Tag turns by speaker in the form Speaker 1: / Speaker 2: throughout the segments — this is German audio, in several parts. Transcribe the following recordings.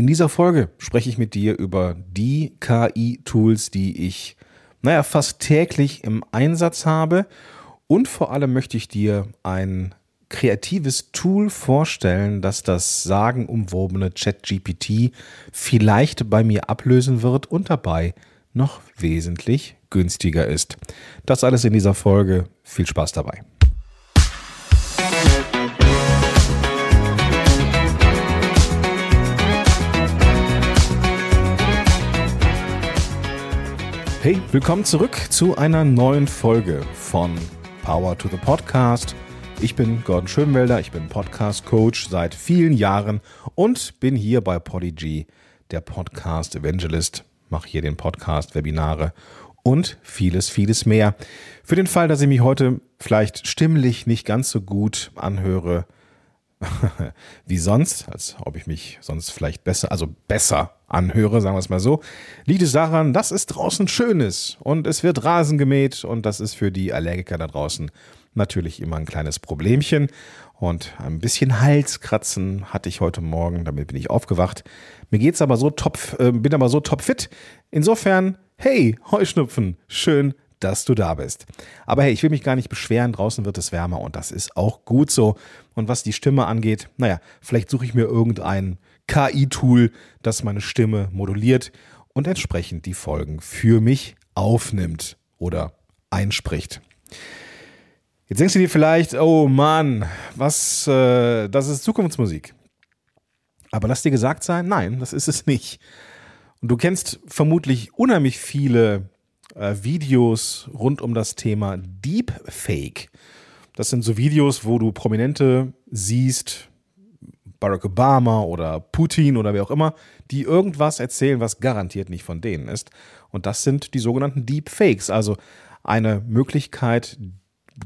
Speaker 1: In dieser Folge spreche ich mit dir über die KI-Tools, die ich, naja, fast täglich im Einsatz habe. Und vor allem möchte ich dir ein kreatives Tool vorstellen, das das sagenumwobene ChatGPT vielleicht bei mir ablösen wird und dabei noch wesentlich günstiger ist. Das alles in dieser Folge. Viel Spaß dabei. Hey, willkommen zurück zu einer neuen Folge von Power to the Podcast. Ich bin Gordon Schönwelder, ich bin Podcast Coach seit vielen Jahren und bin hier bei Podigy, der Podcast Evangelist, mache hier den Podcast Webinare und vieles, vieles mehr. Für den Fall, dass ich mich heute vielleicht stimmlich nicht ganz so gut anhöre, wie sonst, als ob ich mich sonst vielleicht besser, also besser anhöre, sagen wir es mal so, liegt es daran, dass es draußen schön ist und es wird Rasen gemäht und das ist für die Allergiker da draußen natürlich immer ein kleines Problemchen und ein bisschen Halskratzen hatte ich heute Morgen, damit bin ich aufgewacht. Mir geht's aber so top, äh, bin aber so topfit. Insofern, hey, Heuschnupfen, schön, dass du da bist. Aber hey, ich will mich gar nicht beschweren, draußen wird es wärmer und das ist auch gut so. Und was die Stimme angeht, naja, vielleicht suche ich mir irgendein KI-Tool, das meine Stimme moduliert und entsprechend die Folgen für mich aufnimmt oder einspricht. Jetzt denkst du dir vielleicht, oh Mann, was, äh, das ist Zukunftsmusik. Aber lass dir gesagt sein, nein, das ist es nicht. Und du kennst vermutlich unheimlich viele äh, Videos rund um das Thema Deepfake. Das sind so Videos, wo du Prominente siehst, Barack Obama oder Putin oder wer auch immer, die irgendwas erzählen, was garantiert nicht von denen ist. Und das sind die sogenannten Deepfakes, also eine Möglichkeit,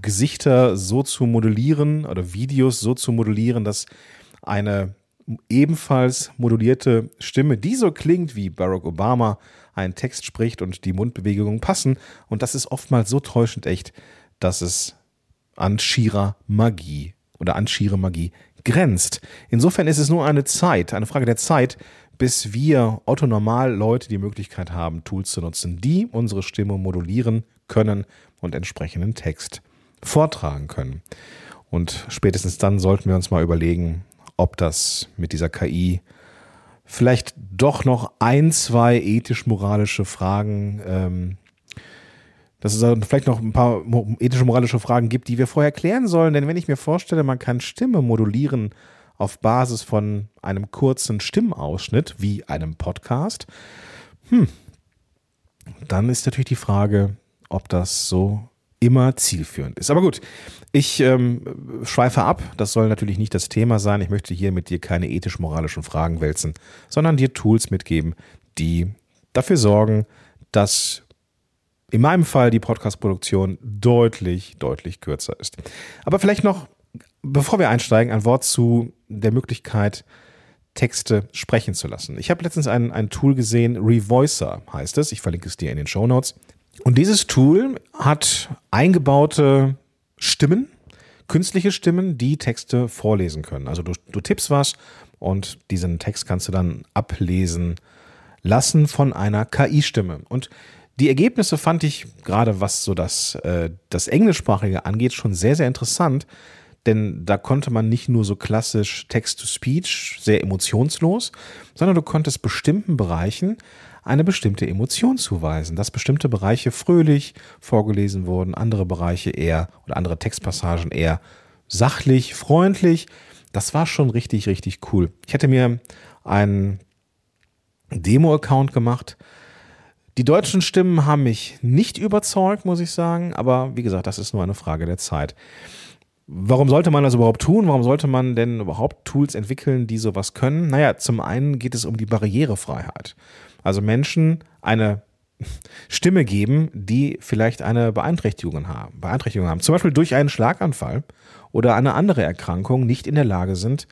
Speaker 1: Gesichter so zu modellieren oder Videos so zu modellieren, dass eine ebenfalls modulierte Stimme, die so klingt wie Barack Obama, einen Text spricht und die Mundbewegungen passen. Und das ist oftmals so täuschend echt, dass es an schierer Magie oder an schiere Magie grenzt. Insofern ist es nur eine Zeit, eine Frage der Zeit, bis wir autonormal Leute die Möglichkeit haben, Tools zu nutzen, die unsere Stimme modulieren können und entsprechenden Text vortragen können. Und spätestens dann sollten wir uns mal überlegen, ob das mit dieser KI vielleicht doch noch ein, zwei ethisch-moralische Fragen ähm, dass es vielleicht noch ein paar ethische, moralische Fragen gibt, die wir vorher klären sollen. Denn wenn ich mir vorstelle, man kann Stimme modulieren auf Basis von einem kurzen Stimmausschnitt, wie einem Podcast, hm, dann ist natürlich die Frage, ob das so immer zielführend ist. Aber gut, ich ähm, schweife ab. Das soll natürlich nicht das Thema sein. Ich möchte hier mit dir keine ethisch-moralischen Fragen wälzen, sondern dir Tools mitgeben, die dafür sorgen, dass in meinem Fall die Podcast-Produktion deutlich, deutlich kürzer ist. Aber vielleicht noch, bevor wir einsteigen, ein Wort zu der Möglichkeit, Texte sprechen zu lassen. Ich habe letztens ein, ein Tool gesehen, Revoicer heißt es. Ich verlinke es dir in den Show Notes. Und dieses Tool hat eingebaute Stimmen, künstliche Stimmen, die Texte vorlesen können. Also du, du tippst was und diesen Text kannst du dann ablesen lassen von einer KI-Stimme. Und die Ergebnisse fand ich gerade, was so das, äh, das Englischsprachige angeht, schon sehr, sehr interessant. Denn da konnte man nicht nur so klassisch Text-to-Speech, sehr emotionslos, sondern du konntest bestimmten Bereichen eine bestimmte Emotion zuweisen, dass bestimmte Bereiche fröhlich vorgelesen wurden, andere Bereiche eher oder andere Textpassagen eher sachlich, freundlich. Das war schon richtig, richtig cool. Ich hätte mir einen Demo-Account gemacht, die deutschen Stimmen haben mich nicht überzeugt, muss ich sagen, aber wie gesagt, das ist nur eine Frage der Zeit. Warum sollte man das überhaupt tun? Warum sollte man denn überhaupt Tools entwickeln, die sowas können? Naja, zum einen geht es um die Barrierefreiheit. Also Menschen eine Stimme geben, die vielleicht eine Beeinträchtigung haben, Beeinträchtigung haben. Zum Beispiel durch einen Schlaganfall oder eine andere Erkrankung nicht in der Lage sind,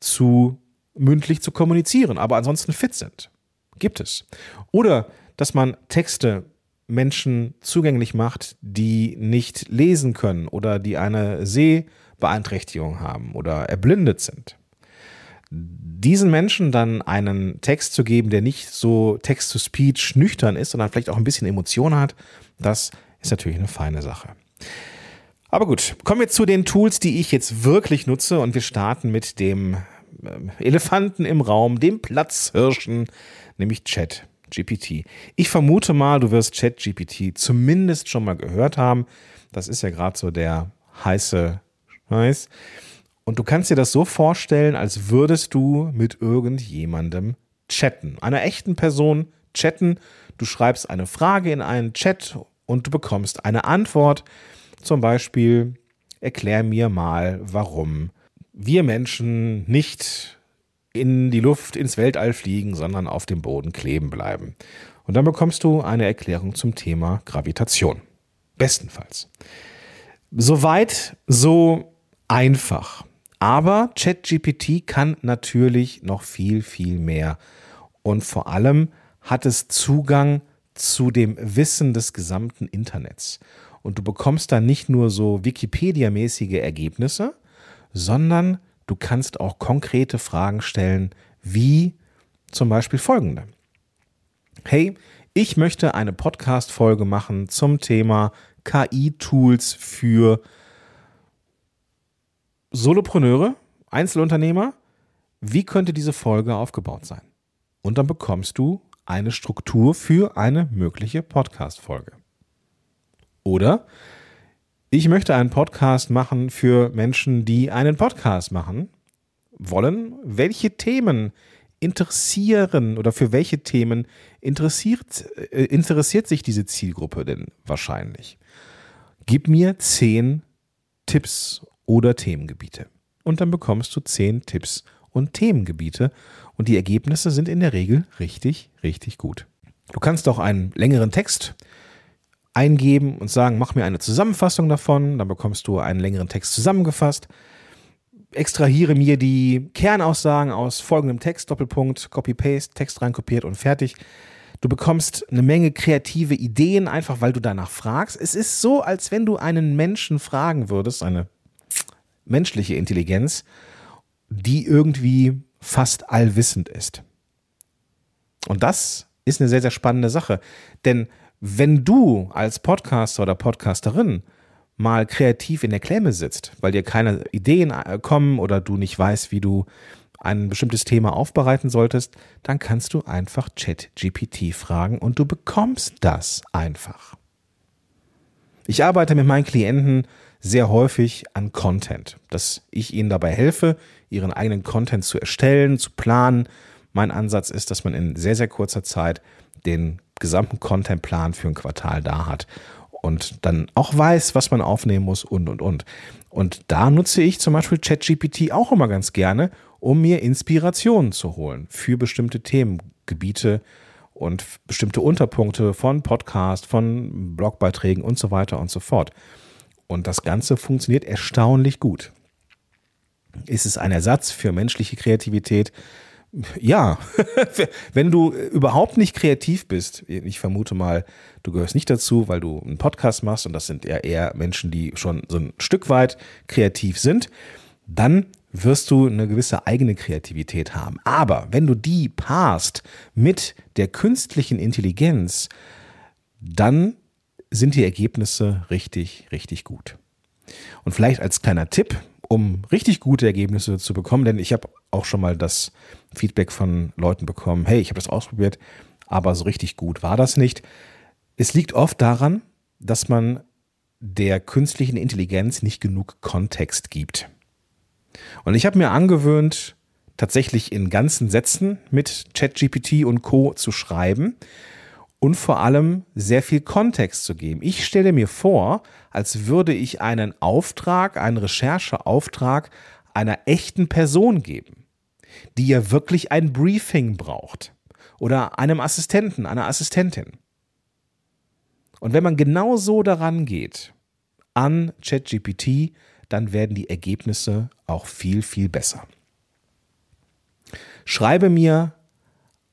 Speaker 1: zu mündlich zu kommunizieren, aber ansonsten fit sind. Gibt es. Oder dass man Texte Menschen zugänglich macht, die nicht lesen können oder die eine Sehbeeinträchtigung haben oder erblindet sind. diesen Menschen dann einen Text zu geben, der nicht so Text-to-Speech nüchtern ist, sondern vielleicht auch ein bisschen Emotion hat, das ist natürlich eine feine Sache. Aber gut, kommen wir zu den Tools, die ich jetzt wirklich nutze und wir starten mit dem ähm, Elefanten im Raum, dem Platzhirschen, nämlich Chat. GPT. Ich vermute mal, du wirst Chat GPT zumindest schon mal gehört haben. Das ist ja gerade so der heiße Scheiß. Und du kannst dir das so vorstellen, als würdest du mit irgendjemandem chatten. Einer echten Person chatten. Du schreibst eine Frage in einen Chat und du bekommst eine Antwort. Zum Beispiel, erklär mir mal, warum wir Menschen nicht in die Luft, ins Weltall fliegen, sondern auf dem Boden kleben bleiben. Und dann bekommst du eine Erklärung zum Thema Gravitation. Bestenfalls. Soweit, so einfach. Aber ChatGPT kann natürlich noch viel, viel mehr. Und vor allem hat es Zugang zu dem Wissen des gesamten Internets. Und du bekommst da nicht nur so Wikipedia-mäßige Ergebnisse, sondern du kannst auch konkrete Fragen stellen, wie zum Beispiel folgende. Hey, ich möchte eine Podcast-Folge machen zum Thema KI-Tools für Solopreneure, Einzelunternehmer. Wie könnte diese Folge aufgebaut sein? Und dann bekommst du eine Struktur für eine mögliche Podcast-Folge. Oder ich möchte einen Podcast machen für Menschen, die einen Podcast machen wollen. Welche Themen interessieren oder für welche Themen interessiert, äh, interessiert sich diese Zielgruppe denn wahrscheinlich? Gib mir zehn Tipps oder Themengebiete. Und dann bekommst du zehn Tipps und Themengebiete und die Ergebnisse sind in der Regel richtig, richtig gut. Du kannst auch einen längeren Text eingeben und sagen, mach mir eine Zusammenfassung davon, dann bekommst du einen längeren Text zusammengefasst. Extrahiere mir die Kernaussagen aus folgendem Text, Doppelpunkt, Copy-Paste, Text reinkopiert und fertig. Du bekommst eine Menge kreative Ideen, einfach weil du danach fragst. Es ist so, als wenn du einen Menschen fragen würdest, eine menschliche Intelligenz, die irgendwie fast allwissend ist. Und das ist eine sehr, sehr spannende Sache. Denn wenn du als Podcaster oder Podcasterin mal kreativ in der Klemme sitzt, weil dir keine Ideen äh, kommen oder du nicht weißt, wie du ein bestimmtes Thema aufbereiten solltest, dann kannst du einfach ChatGPT fragen und du bekommst das einfach. Ich arbeite mit meinen Klienten sehr häufig an Content, dass ich ihnen dabei helfe, ihren eigenen Content zu erstellen, zu planen. Mein Ansatz ist, dass man in sehr, sehr kurzer Zeit den gesamten Contentplan für ein Quartal da hat und dann auch weiß, was man aufnehmen muss und, und, und. Und da nutze ich zum Beispiel ChatGPT auch immer ganz gerne, um mir Inspirationen zu holen für bestimmte Themengebiete und bestimmte Unterpunkte von Podcast, von Blogbeiträgen und so weiter und so fort. Und das Ganze funktioniert erstaunlich gut. Ist es ein Ersatz für menschliche Kreativität? Ja, wenn du überhaupt nicht kreativ bist, ich vermute mal, du gehörst nicht dazu, weil du einen Podcast machst und das sind ja eher Menschen, die schon so ein Stück weit kreativ sind, dann wirst du eine gewisse eigene Kreativität haben. Aber wenn du die paarst mit der künstlichen Intelligenz, dann sind die Ergebnisse richtig, richtig gut. Und vielleicht als kleiner Tipp, um richtig gute Ergebnisse zu bekommen, denn ich habe auch schon mal das Feedback von Leuten bekommen, hey, ich habe das ausprobiert, aber so richtig gut war das nicht. Es liegt oft daran, dass man der künstlichen Intelligenz nicht genug Kontext gibt. Und ich habe mir angewöhnt, tatsächlich in ganzen Sätzen mit ChatGPT und Co zu schreiben, und vor allem sehr viel Kontext zu geben. Ich stelle mir vor, als würde ich einen Auftrag, einen Rechercheauftrag einer echten Person geben, die ja wirklich ein Briefing braucht oder einem Assistenten, einer Assistentin. Und wenn man genau so daran geht an ChatGPT, dann werden die Ergebnisse auch viel, viel besser. Schreibe mir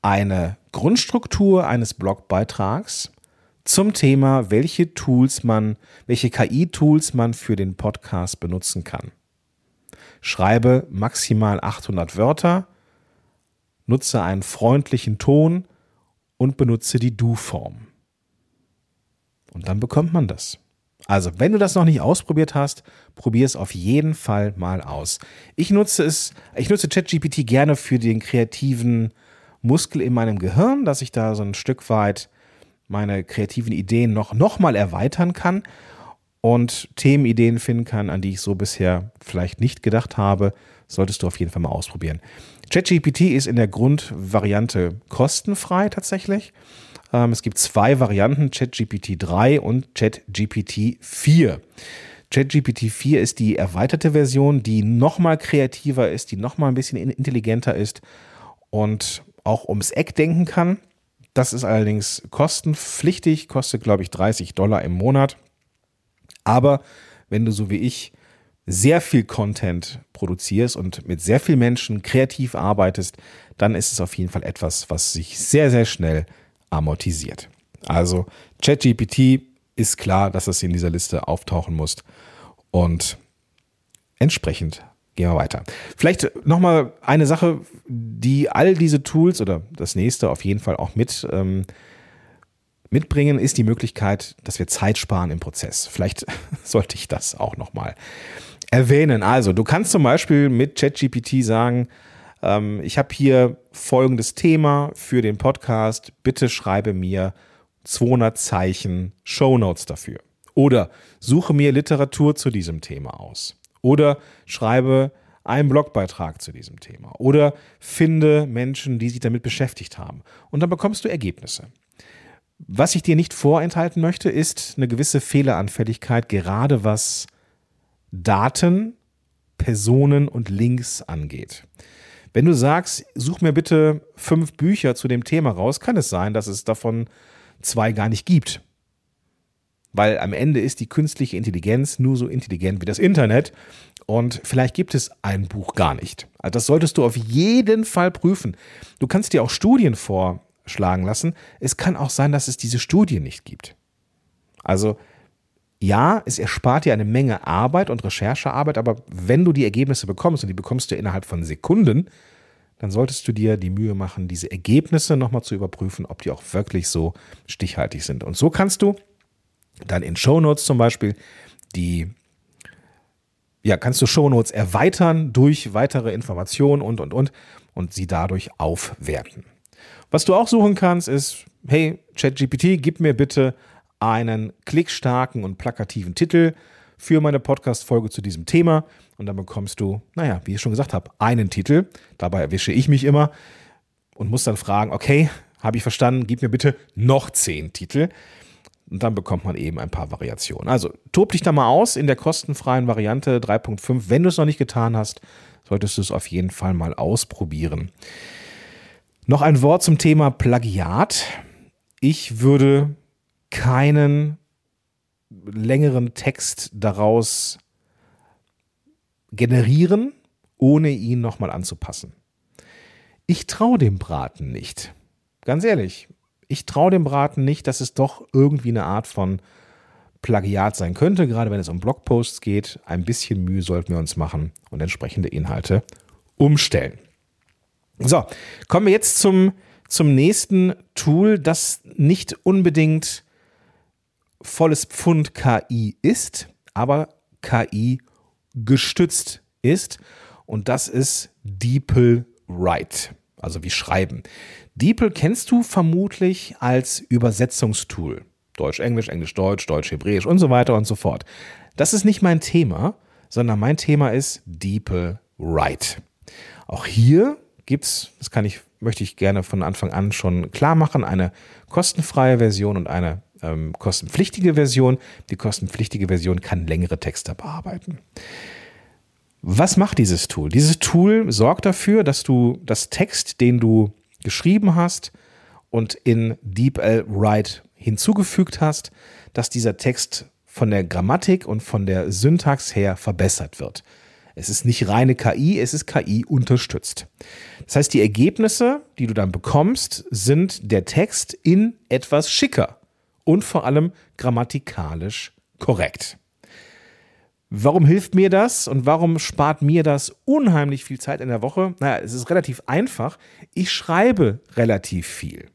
Speaker 1: eine Grundstruktur eines Blogbeitrags zum Thema, welche Tools man, welche KI-Tools man für den Podcast benutzen kann. schreibe maximal 800 Wörter, nutze einen freundlichen Ton und benutze die Du-Form. Und dann bekommt man das. Also, wenn du das noch nicht ausprobiert hast, probier es auf jeden Fall mal aus. Ich nutze es, ich nutze ChatGPT gerne für den kreativen Muskel in meinem Gehirn, dass ich da so ein Stück weit meine kreativen Ideen noch, noch mal erweitern kann und Themenideen finden kann, an die ich so bisher vielleicht nicht gedacht habe, solltest du auf jeden Fall mal ausprobieren. ChatGPT ist in der Grundvariante kostenfrei tatsächlich. Ähm, es gibt zwei Varianten, ChatGPT 3 und ChatGPT 4. ChatGPT 4 ist die erweiterte Version, die nochmal kreativer ist, die nochmal ein bisschen intelligenter ist und auch ums Eck denken kann. Das ist allerdings kostenpflichtig, kostet, glaube ich, 30 Dollar im Monat. Aber wenn du so wie ich sehr viel Content produzierst und mit sehr vielen Menschen kreativ arbeitest, dann ist es auf jeden Fall etwas, was sich sehr, sehr schnell amortisiert. Also ChatGPT ist klar, dass es in dieser Liste auftauchen muss und entsprechend gehen wir weiter. Vielleicht nochmal eine Sache, die all diese Tools oder das nächste auf jeden Fall auch mit ähm, mitbringen, ist die Möglichkeit, dass wir Zeit sparen im Prozess. Vielleicht sollte ich das auch nochmal erwähnen. Also, du kannst zum Beispiel mit ChatGPT sagen, ähm, ich habe hier folgendes Thema für den Podcast. Bitte schreibe mir 200 Zeichen Show Notes dafür. Oder suche mir Literatur zu diesem Thema aus. Oder schreibe einen Blogbeitrag zu diesem Thema. Oder finde Menschen, die sich damit beschäftigt haben. Und dann bekommst du Ergebnisse. Was ich dir nicht vorenthalten möchte, ist eine gewisse Fehleranfälligkeit, gerade was Daten, Personen und Links angeht. Wenn du sagst, such mir bitte fünf Bücher zu dem Thema raus, kann es sein, dass es davon zwei gar nicht gibt. Weil am Ende ist die künstliche Intelligenz nur so intelligent wie das Internet und vielleicht gibt es ein Buch gar nicht. Also das solltest du auf jeden Fall prüfen. Du kannst dir auch Studien vorschlagen lassen. Es kann auch sein, dass es diese Studien nicht gibt. Also ja, es erspart dir eine Menge Arbeit und Recherchearbeit, aber wenn du die Ergebnisse bekommst und die bekommst du innerhalb von Sekunden, dann solltest du dir die Mühe machen, diese Ergebnisse nochmal zu überprüfen, ob die auch wirklich so stichhaltig sind. Und so kannst du dann in Shownotes zum Beispiel die ja, kannst du Shownotes erweitern durch weitere Informationen und, und, und und sie dadurch aufwerten. Was du auch suchen kannst, ist, hey, ChatGPT, gib mir bitte einen klickstarken und plakativen Titel für meine Podcast-Folge zu diesem Thema. Und dann bekommst du, naja, wie ich schon gesagt habe, einen Titel. Dabei erwische ich mich immer und muss dann fragen, okay, habe ich verstanden, gib mir bitte noch zehn Titel. Und dann bekommt man eben ein paar Variationen. Also tob dich da mal aus in der kostenfreien Variante 3.5. Wenn du es noch nicht getan hast, solltest du es auf jeden Fall mal ausprobieren. Noch ein Wort zum Thema Plagiat. Ich würde keinen längeren Text daraus generieren, ohne ihn nochmal anzupassen. Ich traue dem Braten nicht. Ganz ehrlich, ich traue dem Braten nicht, dass es doch irgendwie eine Art von Plagiat sein könnte, gerade wenn es um Blogposts geht. Ein bisschen Mühe sollten wir uns machen und entsprechende Inhalte umstellen. So, kommen wir jetzt zum, zum nächsten Tool, das nicht unbedingt volles Pfund KI ist, aber KI gestützt ist. Und das ist DeepL Write, also wie schreiben. DeepL kennst du vermutlich als Übersetzungstool. Deutsch, Englisch, Englisch, Deutsch, Deutsch, Hebräisch und so weiter und so fort. Das ist nicht mein Thema, sondern mein Thema ist DeepL Write. Auch hier gibt's, das kann ich, möchte ich gerne von Anfang an schon klar machen, eine kostenfreie Version und eine ähm, kostenpflichtige Version. Die kostenpflichtige Version kann längere Texte bearbeiten. Was macht dieses Tool? Dieses Tool sorgt dafür, dass du das Text, den du geschrieben hast und in DeepL Write hinzugefügt hast, dass dieser Text von der Grammatik und von der Syntax her verbessert wird. Es ist nicht reine KI, es ist KI unterstützt. Das heißt, die Ergebnisse, die du dann bekommst, sind der Text in etwas schicker und vor allem grammatikalisch korrekt. Warum hilft mir das und warum spart mir das unheimlich viel Zeit in der Woche? Naja, es ist relativ einfach. Ich schreibe relativ viel.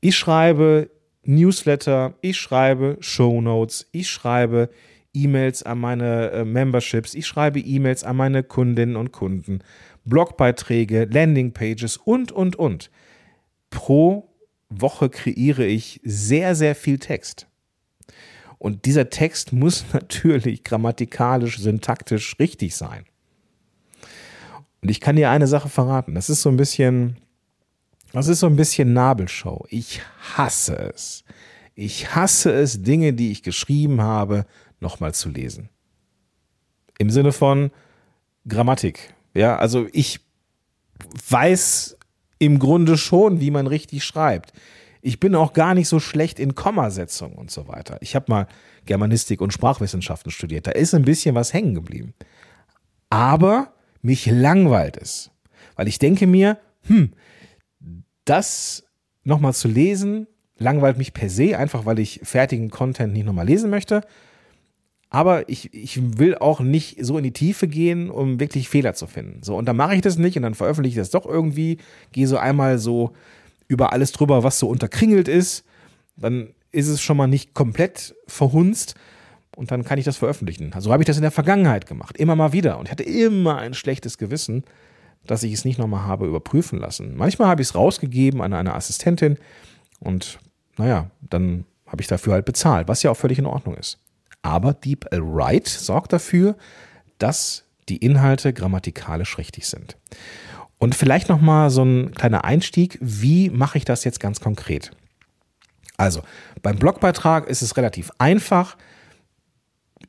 Speaker 1: Ich schreibe Newsletter, ich schreibe Shownotes, ich schreibe E-Mails an meine äh, Memberships, ich schreibe E-Mails an meine Kundinnen und Kunden, Blogbeiträge, Landingpages und, und, und. Pro Woche kreiere ich sehr, sehr viel Text. Und dieser Text muss natürlich grammatikalisch, syntaktisch richtig sein. Und ich kann dir eine Sache verraten. Das ist so ein bisschen, das ist so ein bisschen Nabelshow. Ich hasse es. Ich hasse es, Dinge, die ich geschrieben habe, nochmal zu lesen. Im Sinne von Grammatik. Ja, also ich weiß im Grunde schon, wie man richtig schreibt. Ich bin auch gar nicht so schlecht in Kommasetzung und so weiter. Ich habe mal Germanistik und Sprachwissenschaften studiert. Da ist ein bisschen was hängen geblieben. Aber mich langweilt es. Weil ich denke mir, hm, das nochmal zu lesen, langweilt mich per se, einfach weil ich fertigen Content nicht nochmal lesen möchte. Aber ich, ich will auch nicht so in die Tiefe gehen, um wirklich Fehler zu finden. So, und dann mache ich das nicht und dann veröffentliche ich das doch irgendwie, gehe so einmal so über alles drüber, was so unterkringelt ist. Dann ist es schon mal nicht komplett verhunzt und dann kann ich das veröffentlichen. So also habe ich das in der Vergangenheit gemacht, immer mal wieder und ich hatte immer ein schlechtes Gewissen, dass ich es nicht nochmal habe überprüfen lassen. Manchmal habe ich es rausgegeben an eine Assistentin und naja, dann habe ich dafür halt bezahlt, was ja auch völlig in Ordnung ist. Aber DeepL Write sorgt dafür, dass die Inhalte grammatikalisch richtig sind. Und vielleicht noch mal so ein kleiner Einstieg, wie mache ich das jetzt ganz konkret? Also, beim Blogbeitrag ist es relativ einfach.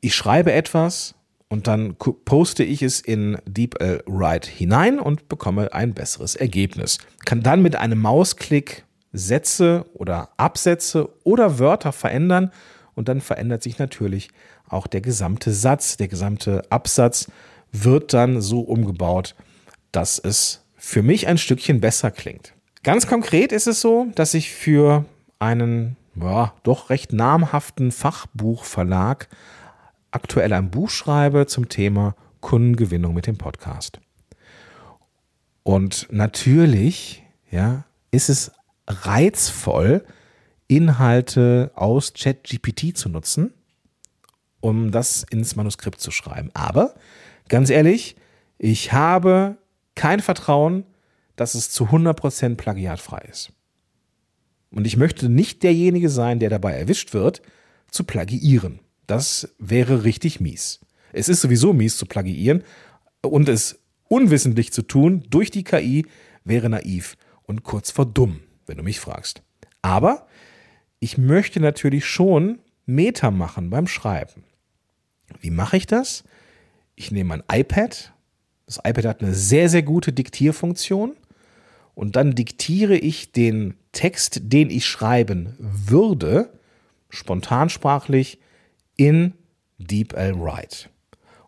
Speaker 1: Ich schreibe etwas und dann poste ich es in DeepL Write hinein und bekomme ein besseres Ergebnis. Kann dann mit einem Mausklick Sätze oder Absätze oder Wörter verändern und dann verändert sich natürlich auch der gesamte Satz, der gesamte Absatz wird dann so umgebaut, dass es für mich ein Stückchen besser klingt. Ganz konkret ist es so, dass ich für einen ja, doch recht namhaften Fachbuchverlag aktuell ein Buch schreibe zum Thema Kundengewinnung mit dem Podcast. Und natürlich, ja, ist es reizvoll, Inhalte aus ChatGPT zu nutzen, um das ins Manuskript zu schreiben. Aber ganz ehrlich, ich habe kein Vertrauen, dass es zu 100% plagiatfrei ist. Und ich möchte nicht derjenige sein, der dabei erwischt wird, zu plagiieren. Das wäre richtig mies. Es ist sowieso mies zu plagiieren und es unwissentlich zu tun durch die KI wäre naiv und kurz vor dumm, wenn du mich fragst. Aber ich möchte natürlich schon Meter machen beim Schreiben. Wie mache ich das? Ich nehme mein iPad. Das iPad hat eine sehr, sehr gute Diktierfunktion. Und dann diktiere ich den Text, den ich schreiben würde, spontansprachlich in DeepL Write.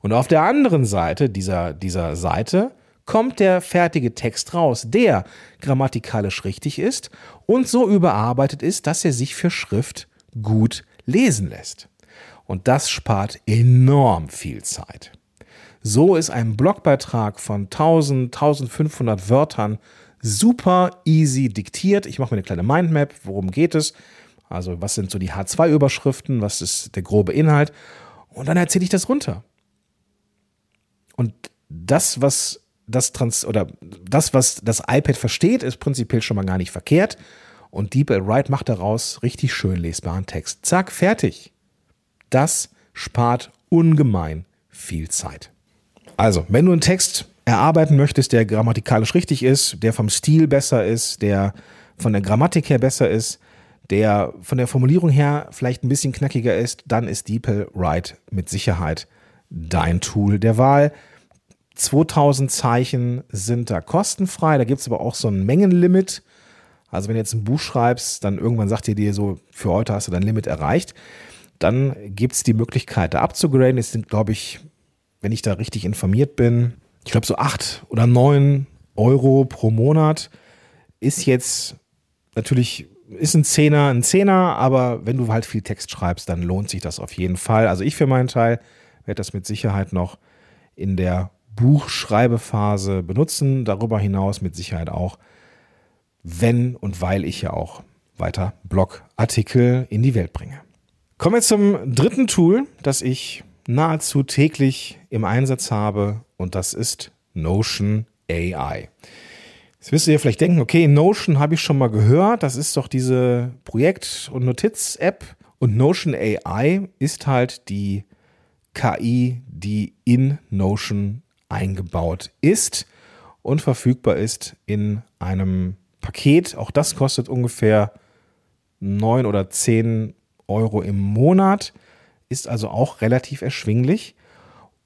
Speaker 1: Und auf der anderen Seite dieser, dieser Seite kommt der fertige Text raus, der grammatikalisch richtig ist und so überarbeitet ist, dass er sich für Schrift gut lesen lässt. Und das spart enorm viel Zeit. So ist ein Blogbeitrag von 1000, 1500 Wörtern super easy diktiert. Ich mache mir eine kleine Mindmap, worum geht es? Also was sind so die H2-Überschriften, was ist der grobe Inhalt? Und dann erzähle ich das runter. Und das, was das Trans oder das, was das iPad versteht, ist prinzipiell schon mal gar nicht verkehrt. Und DeepL Write macht daraus richtig schön lesbaren Text. Zack, fertig. Das spart ungemein viel Zeit. Also, wenn du einen Text erarbeiten möchtest, der grammatikalisch richtig ist, der vom Stil besser ist, der von der Grammatik her besser ist, der von der Formulierung her vielleicht ein bisschen knackiger ist, dann ist DeepL Write mit Sicherheit dein Tool der Wahl. 2000 Zeichen sind da kostenfrei. Da gibt es aber auch so ein Mengenlimit. Also wenn du jetzt ein Buch schreibst, dann irgendwann sagt ihr dir so, für heute hast du dein Limit erreicht. Dann gibt es die Möglichkeit, da abzugraden. Es sind, glaube ich, wenn ich da richtig informiert bin, ich glaube so acht oder neun Euro pro Monat. Ist jetzt natürlich, ist ein Zehner, ein Zehner, aber wenn du halt viel Text schreibst, dann lohnt sich das auf jeden Fall. Also ich für meinen Teil werde das mit Sicherheit noch in der Buchschreibephase benutzen. Darüber hinaus mit Sicherheit auch, wenn und weil ich ja auch weiter Blogartikel in die Welt bringe. Kommen wir zum dritten Tool, das ich nahezu täglich im Einsatz habe und das ist Notion AI. Jetzt wirst du dir vielleicht denken, okay, Notion habe ich schon mal gehört, das ist doch diese Projekt- und Notiz-App und Notion AI ist halt die KI, die in Notion eingebaut ist und verfügbar ist in einem Paket. Auch das kostet ungefähr 9 oder 10 Euro im Monat, ist also auch relativ erschwinglich.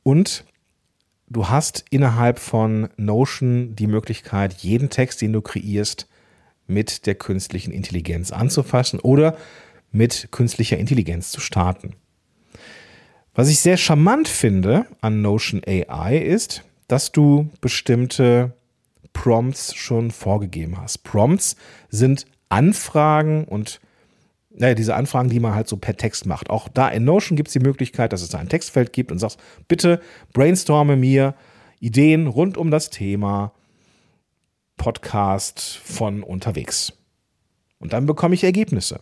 Speaker 1: Und du hast innerhalb von Notion die Möglichkeit, jeden Text, den du kreierst, mit der künstlichen Intelligenz anzufassen oder mit künstlicher Intelligenz zu starten. Was ich sehr charmant finde an Notion AI ist, dass du bestimmte Prompts schon vorgegeben hast. Prompts sind Anfragen und naja, diese Anfragen, die man halt so per Text macht. Auch da in Notion gibt es die Möglichkeit, dass es da ein Textfeld gibt und sagst, bitte brainstorme mir Ideen rund um das Thema Podcast von unterwegs. Und dann bekomme ich Ergebnisse.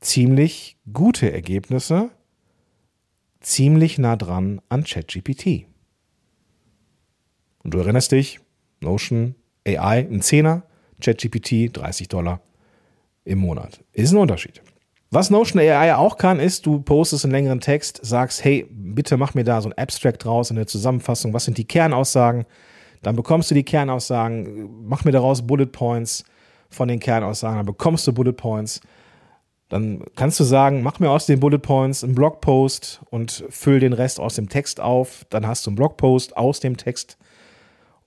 Speaker 1: Ziemlich gute Ergebnisse, ziemlich nah dran an ChatGPT. Und du erinnerst dich, Notion, AI, ein Zehner, ChatGPT, 30 Dollar im Monat. Ist ein Unterschied. Was Notion AI auch kann, ist, du postest einen längeren Text, sagst, hey, bitte mach mir da so ein Abstract draus, eine Zusammenfassung, was sind die Kernaussagen? Dann bekommst du die Kernaussagen, mach mir daraus Bullet Points von den Kernaussagen, dann bekommst du Bullet Points. Dann kannst du sagen, mach mir aus den Bullet Points einen Blogpost und füll den Rest aus dem Text auf. Dann hast du einen Blogpost aus dem Text.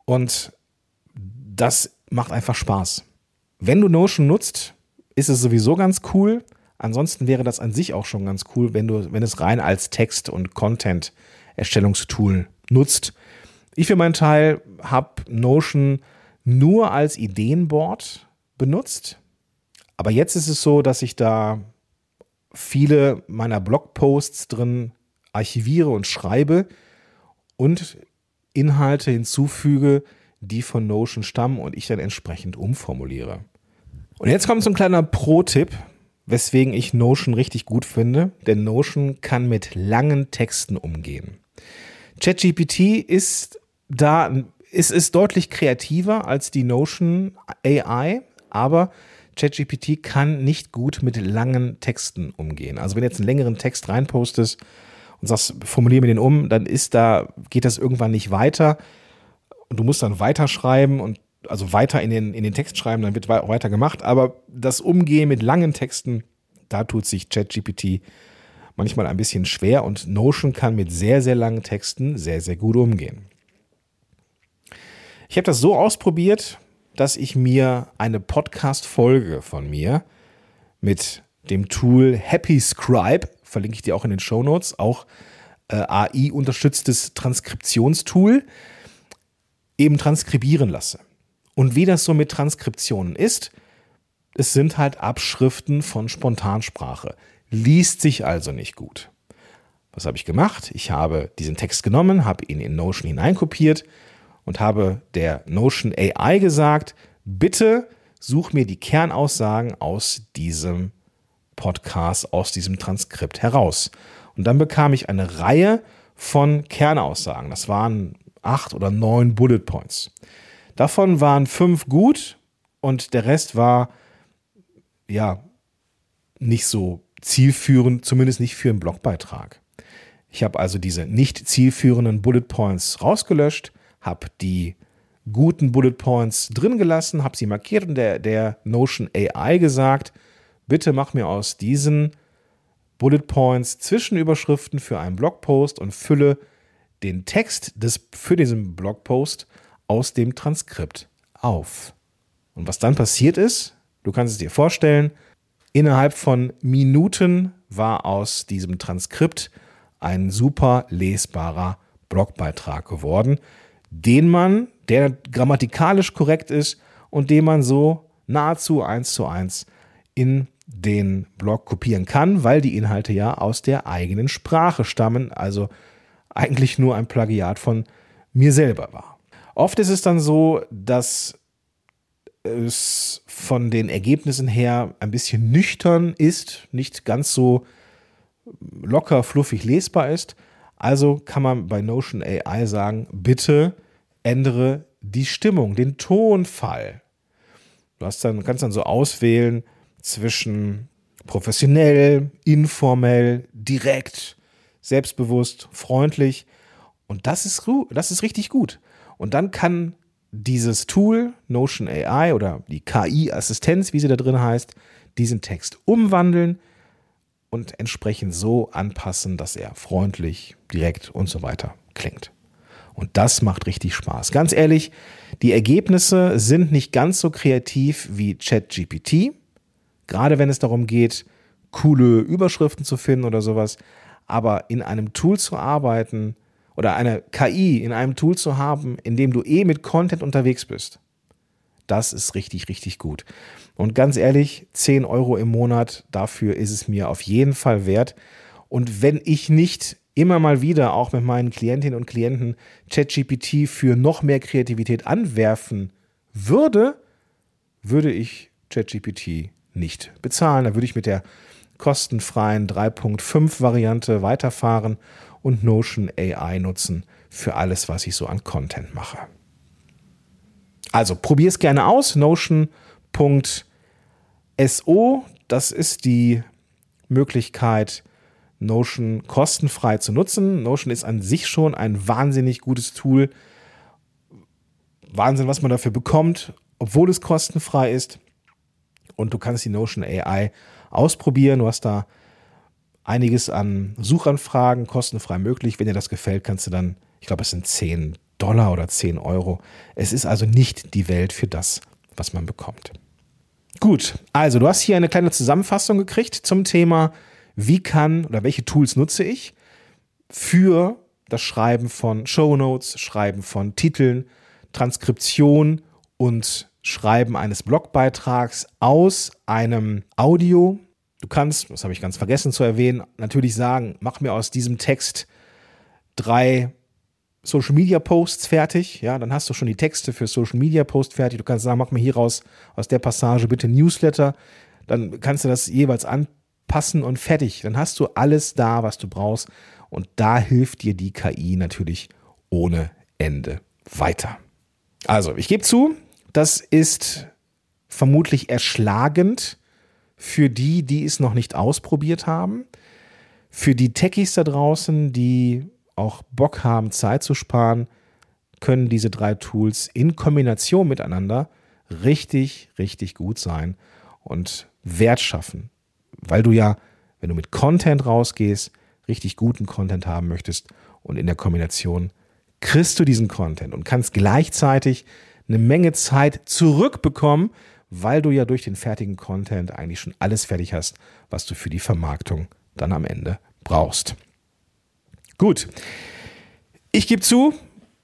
Speaker 1: Und das macht einfach Spaß. Wenn du Notion nutzt, ist es sowieso ganz cool. Ansonsten wäre das an sich auch schon ganz cool, wenn du, wenn es rein als Text- und Content-Erstellungstool nutzt. Ich für meinen Teil habe Notion nur als Ideenboard benutzt. Aber jetzt ist es so, dass ich da viele meiner Blogposts drin archiviere und schreibe und Inhalte hinzufüge, die von Notion stammen und ich dann entsprechend umformuliere. Und jetzt kommt so ein kleiner Pro-Tipp, weswegen ich Notion richtig gut finde, denn Notion kann mit langen Texten umgehen. ChatGPT ist da, ist, ist deutlich kreativer als die Notion AI, aber ChatGPT kann nicht gut mit langen Texten umgehen. Also wenn du jetzt einen längeren Text reinpostest und sagst, formuliere mir den um, dann ist da, geht das irgendwann nicht weiter und du musst dann weiterschreiben und also weiter in den, in den Text schreiben, dann wird weiter gemacht. Aber das Umgehen mit langen Texten, da tut sich ChatGPT manchmal ein bisschen schwer und Notion kann mit sehr, sehr langen Texten sehr, sehr gut umgehen. Ich habe das so ausprobiert, dass ich mir eine Podcast-Folge von mir mit dem Tool Happy Scribe, verlinke ich dir auch in den Show Notes, auch äh, AI-unterstütztes Transkriptionstool, eben transkribieren lasse. Und wie das so mit Transkriptionen ist, es sind halt Abschriften von Spontansprache. Liest sich also nicht gut. Was habe ich gemacht? Ich habe diesen Text genommen, habe ihn in Notion hineinkopiert und habe der Notion AI gesagt, bitte such mir die Kernaussagen aus diesem Podcast, aus diesem Transkript heraus. Und dann bekam ich eine Reihe von Kernaussagen. Das waren acht oder neun Bullet Points. Davon waren fünf gut und der Rest war ja nicht so zielführend, zumindest nicht für einen Blogbeitrag. Ich habe also diese nicht zielführenden Bullet Points rausgelöscht, habe die guten Bullet Points drin gelassen, habe sie markiert und der, der Notion AI gesagt, bitte mach mir aus diesen Bullet Points Zwischenüberschriften für einen Blogpost und fülle den Text des, für diesen Blogpost aus dem Transkript auf. Und was dann passiert ist, du kannst es dir vorstellen, innerhalb von Minuten war aus diesem Transkript ein super lesbarer Blogbeitrag geworden, den man, der grammatikalisch korrekt ist und den man so nahezu eins zu eins in den Blog kopieren kann, weil die Inhalte ja aus der eigenen Sprache stammen, also eigentlich nur ein Plagiat von mir selber war. Oft ist es dann so, dass es von den Ergebnissen her ein bisschen nüchtern ist, nicht ganz so locker, fluffig lesbar ist. Also kann man bei Notion AI sagen, bitte ändere die Stimmung, den Tonfall. Du hast dann, kannst dann so auswählen zwischen professionell, informell, direkt, selbstbewusst, freundlich. Und das ist, das ist richtig gut. Und dann kann dieses Tool, Notion AI oder die KI-Assistenz, wie sie da drin heißt, diesen Text umwandeln und entsprechend so anpassen, dass er freundlich, direkt und so weiter klingt. Und das macht richtig Spaß. Ganz ehrlich, die Ergebnisse sind nicht ganz so kreativ wie ChatGPT, gerade wenn es darum geht, coole Überschriften zu finden oder sowas. Aber in einem Tool zu arbeiten, oder eine KI in einem Tool zu haben, in dem du eh mit Content unterwegs bist, das ist richtig, richtig gut. Und ganz ehrlich, 10 Euro im Monat, dafür ist es mir auf jeden Fall wert. Und wenn ich nicht immer mal wieder auch mit meinen Klientinnen und Klienten ChatGPT für noch mehr Kreativität anwerfen würde, würde ich ChatGPT nicht bezahlen. Da würde ich mit der kostenfreien 3.5 Variante weiterfahren und Notion AI nutzen für alles, was ich so an Content mache. Also probier es gerne aus. Notion.so, das ist die Möglichkeit, Notion kostenfrei zu nutzen. Notion ist an sich schon ein wahnsinnig gutes Tool. Wahnsinn, was man dafür bekommt, obwohl es kostenfrei ist. Und du kannst die Notion AI ausprobieren. Du hast da einiges an Suchanfragen kostenfrei möglich. Wenn dir das gefällt, kannst du dann, ich glaube, es sind 10 Dollar oder 10 Euro. Es ist also nicht die Welt für das, was man bekommt. Gut, also du hast hier eine kleine Zusammenfassung gekriegt zum Thema, wie kann oder welche Tools nutze ich für das Schreiben von Shownotes, Schreiben von Titeln, Transkription und Schreiben eines Blogbeitrags aus einem Audio Du kannst, das habe ich ganz vergessen zu erwähnen, natürlich sagen, mach mir aus diesem Text drei Social Media Posts fertig. Ja, dann hast du schon die Texte für Social Media Post fertig. Du kannst sagen, mach mir hieraus aus der Passage bitte Newsletter. Dann kannst du das jeweils anpassen und fertig. Dann hast du alles da, was du brauchst. Und da hilft dir die KI natürlich ohne Ende weiter. Also, ich gebe zu, das ist vermutlich erschlagend für die, die es noch nicht ausprobiert haben, für die Techies da draußen, die auch Bock haben, Zeit zu sparen, können diese drei Tools in Kombination miteinander richtig, richtig gut sein und Wert schaffen. Weil du ja, wenn du mit Content rausgehst, richtig guten Content haben möchtest und in der Kombination kriegst du diesen Content und kannst gleichzeitig eine Menge Zeit zurückbekommen, weil du ja durch den fertigen Content eigentlich schon alles fertig hast, was du für die Vermarktung dann am Ende brauchst. Gut. Ich gebe zu,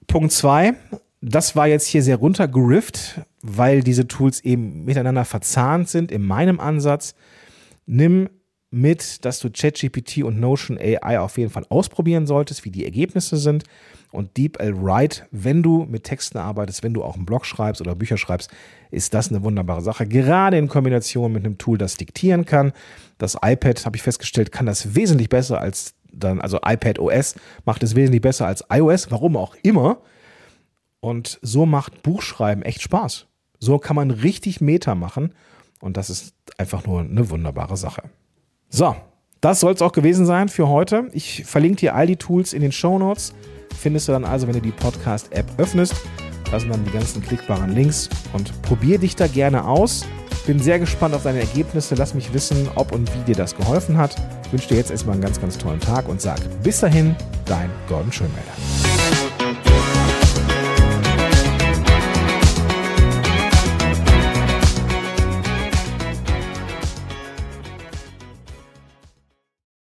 Speaker 1: Punkt 2, das war jetzt hier sehr runtergerifft, weil diese Tools eben miteinander verzahnt sind in meinem Ansatz. Nimm mit, dass du ChatGPT und Notion AI auf jeden Fall ausprobieren solltest, wie die Ergebnisse sind und DeepL Write, wenn du mit Texten arbeitest, wenn du auch einen Blog schreibst oder Bücher schreibst, ist das eine wunderbare Sache. Gerade in Kombination mit einem Tool, das diktieren kann. Das iPad, habe ich festgestellt, kann das wesentlich besser als dann, also iPad OS macht es wesentlich besser als iOS, warum auch immer. Und so macht Buchschreiben echt Spaß. So kann man richtig Meta machen. Und das ist einfach nur eine wunderbare Sache. So, das soll es auch gewesen sein für heute. Ich verlinke dir all die Tools in den Show Notes findest du dann also, wenn du die Podcast-App öffnest. Da sind dann die ganzen klickbaren Links und probier dich da gerne aus. Bin sehr gespannt auf deine Ergebnisse. Lass mich wissen, ob und wie dir das geholfen hat. Ich wünsche dir jetzt erstmal einen ganz, ganz tollen Tag und sag bis dahin, dein Gordon Schönmelder.